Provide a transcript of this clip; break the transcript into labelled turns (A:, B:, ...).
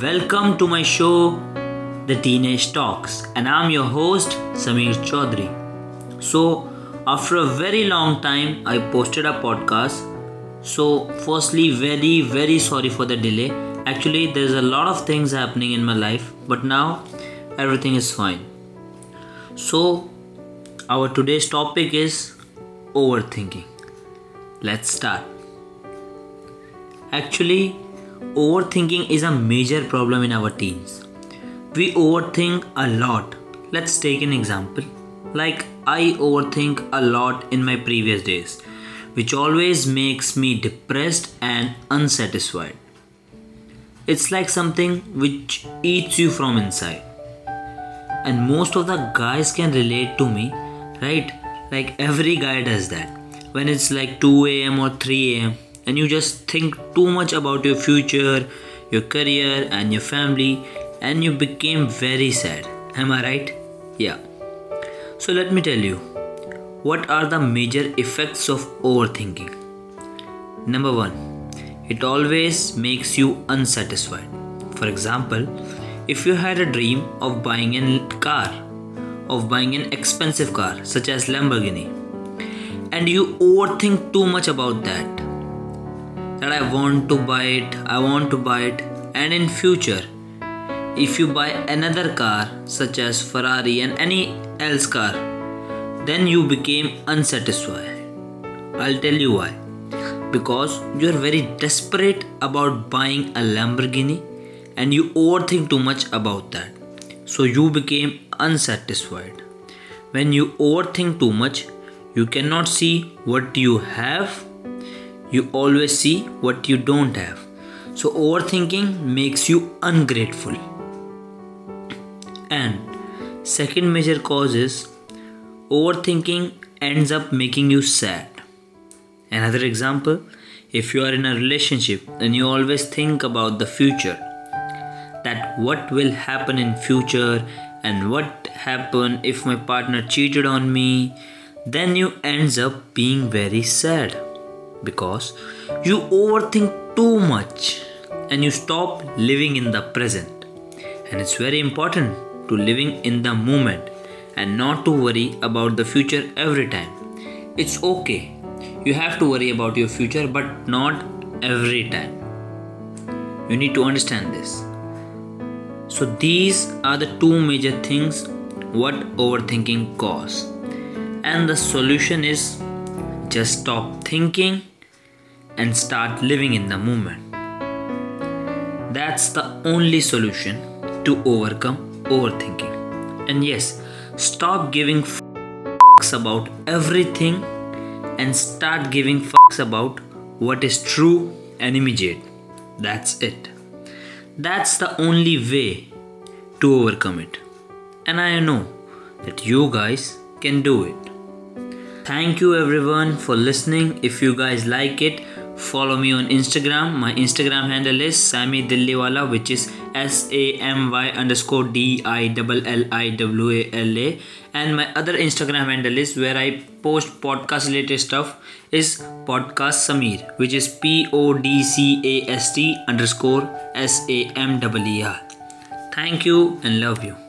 A: Welcome to my show, The Teenage Talks, and I'm your host, Sameer Chaudhary. So, after a very long time, I posted a podcast. So, firstly, very, very sorry for the delay. Actually, there's a lot of things happening in my life, but now everything is fine. So, our today's topic is overthinking. Let's start. Actually, overthinking is a major problem in our teens. We overthink a lot. Let's take an example. Like, I overthink a lot in my previous days, which always makes me depressed and unsatisfied. It's like something which eats you from inside. And most of the guys can relate to me, right? Like, every guy does that. When it's like 2 a.m. or 3 a.m., and you just think too much about your future, your career, and your family, and you became very sad. Am I right? Yeah. So let me tell you what are the major effects of overthinking. Number one, it always makes you unsatisfied. For example, if you had a dream of buying a car, of buying an expensive car such as Lamborghini, and you overthink too much about that, that I want to buy it, I want to buy it, and in future, if you buy another car such as Ferrari and any else car, then you became unsatisfied. I'll tell you why. Because you are very desperate about buying a Lamborghini and you overthink too much about that. So you became unsatisfied. When you overthink too much, you cannot see what you have you always see what you don't have. So, overthinking makes you ungrateful. And second major cause is overthinking ends up making you sad. Another example if you are in a relationship and you always think about the future that what will happen in future and what happen if my partner cheated on me then you ends up being very sad because you overthink too much and you stop living in the present. And it's very important to living in the moment and not to worry about the future every time. It's okay. You have to worry about your future but not every time. You need to understand this. So these are the two major things what overthinking cause. And the solution is just stop thinking and start living in the moment. That's the only solution to overcome overthinking. And yes, stop giving fucks about everything and start giving fucks about what is true and immediate. That's it. That's the only way to overcome it. And I know that you guys can do it. Thank you everyone for listening. If you guys like it, follow me on Instagram. My Instagram handle is Sammy Dilliwala, which is S A M Y underscore D I L L I W A L A. And my other Instagram handle is where I post podcast related stuff is podcast Samir, which is P O D C A S T underscore S A M E R. Thank you and love you.